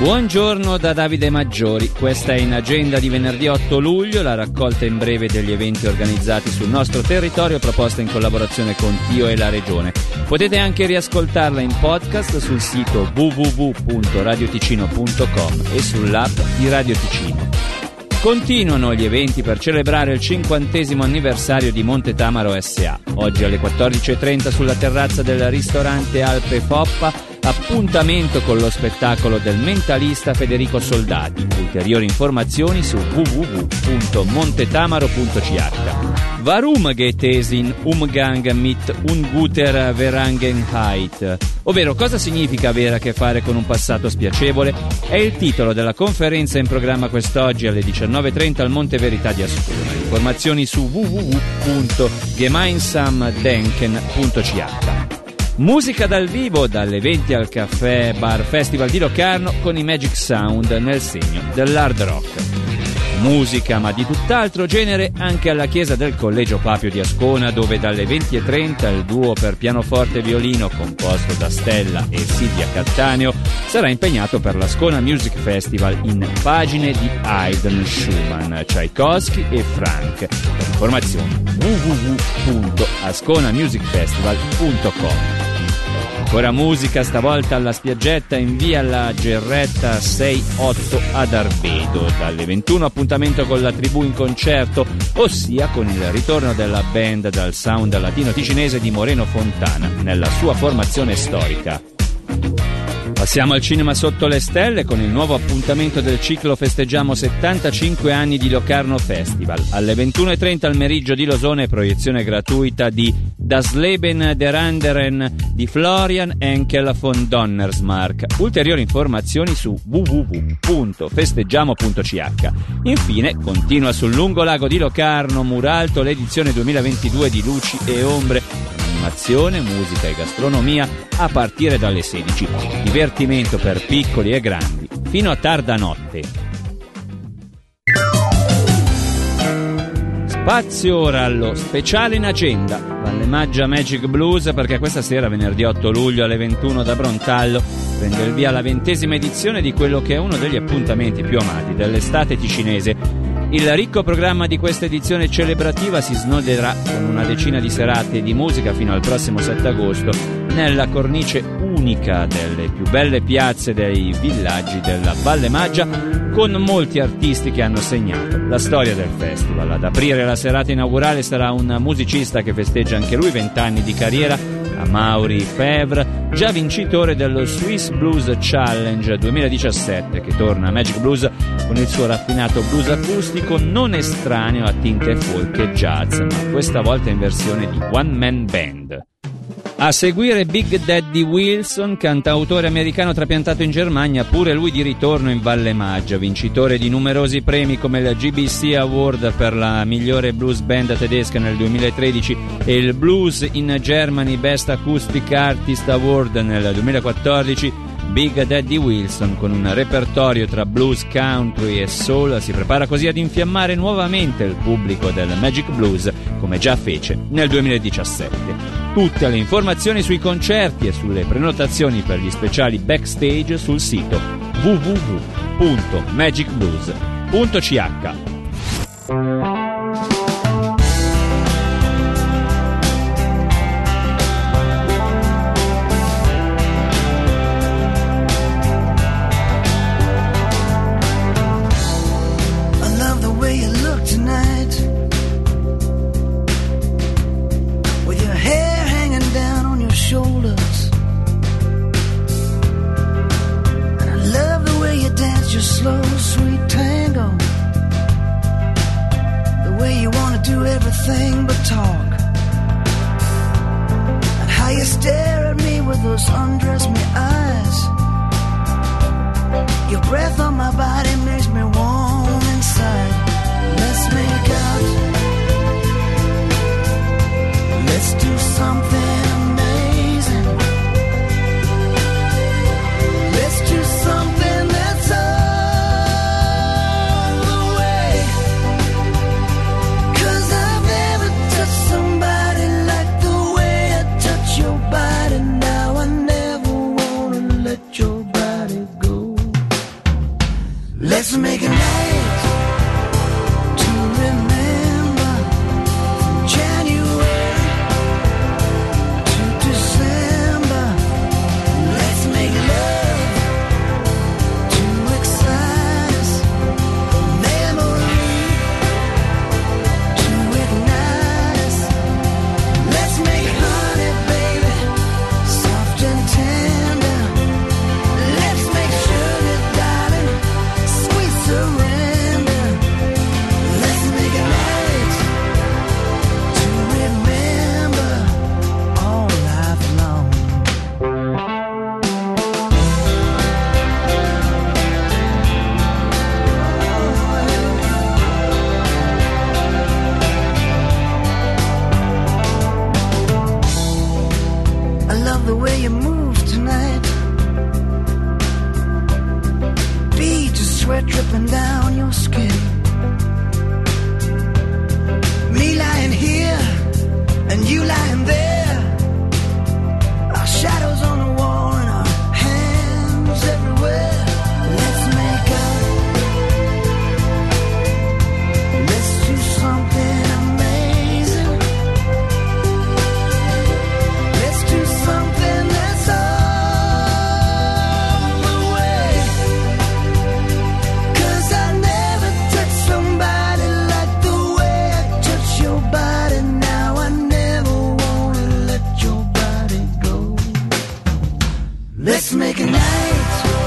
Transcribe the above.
Buongiorno da Davide Maggiori, questa è in agenda di venerdì 8 luglio, la raccolta in breve degli eventi organizzati sul nostro territorio proposta in collaborazione con Tio e la Regione. Potete anche riascoltarla in podcast sul sito www.radioticino.com e sull'app di Radio Ticino. Continuano gli eventi per celebrare il cinquantesimo anniversario di Monte Tamaro SA. Oggi alle 14.30 sulla terrazza del ristorante Alpe Foppa Appuntamento con lo spettacolo del mentalista Federico Soldati. Ulteriori informazioni su www.montetamaro.ch. Warum geht es in Umgang mit unguter Vergangenheit? Ovvero, cosa significa avere a che fare con un passato spiacevole? È il titolo della conferenza in programma quest'oggi alle 19.30 al Monte Verità di Ascona. Informazioni su www.gemeinsamdenken.ch. Musica dal vivo dalle 20 al caffè Bar Festival di Locarno con i Magic Sound nel segno dell'hard rock. Musica, ma di tutt'altro genere, anche alla chiesa del Collegio Papio di Ascona, dove dalle 20.30 il duo per pianoforte e violino, composto da Stella e Silvia Cattaneo, sarà impegnato per l'Ascona Music Festival in pagine di Haydn, Schumann, Tchaikovsky e Frank. Per informazioni www.asconamusicfestival.com Ancora musica, stavolta alla spiaggetta in via La Gerretta 6-8 ad Arbedo. Dalle 21 appuntamento con la tribù in concerto, ossia con il ritorno della band dal sound latino ticinese di Moreno Fontana, nella sua formazione storica. Passiamo al cinema sotto le stelle con il nuovo appuntamento del ciclo Festeggiamo 75 anni di Locarno Festival. Alle 21.30 al meriggio di Losone proiezione gratuita di Das Leben der Anderen di Florian Enkel von Donnersmark. Ulteriori informazioni su www.festeggiamo.ch. Infine continua sul lungo lago di Locarno Muralto l'edizione 2022 di Luci e Ombre animazione, musica e gastronomia a partire dalle 16. Divertimento per piccoli e grandi fino a tarda notte. Spazio ora allo speciale in agenda. Valle Maggia Magic Blues perché questa sera, venerdì 8 luglio alle 21 da Brontallo, prende il via la ventesima edizione di quello che è uno degli appuntamenti più amati dell'estate ticinese il ricco programma di questa edizione celebrativa si snoderà con una decina di serate di musica fino al prossimo 7 agosto nella cornice unica delle più belle piazze dei villaggi della Valle Maggia con molti artisti che hanno segnato la storia del festival. Ad aprire la serata inaugurale sarà un musicista che festeggia anche lui 20 anni di carriera, Mauri Fevre, già vincitore dello Swiss Blues Challenge 2017 che torna a Magic Blues con il suo raffinato blues acustico non estraneo a tinte folk e jazz, ma questa volta in versione di One Man Band. A seguire Big Daddy Wilson, cantautore americano trapiantato in Germania, pure lui di ritorno in Valle Maggia, vincitore di numerosi premi come il GBC Award per la migliore blues band tedesca nel 2013 e il Blues in Germany Best Acoustic Artist Award nel 2014. Big Daddy Wilson, con un repertorio tra blues, country e soul, si prepara così ad infiammare nuovamente il pubblico del Magic Blues, come già fece nel 2017. Tutte le informazioni sui concerti e sulle prenotazioni per gli speciali backstage sul sito www.magicblues.ch. Your breath on my body dripping down your skin. Let's make a night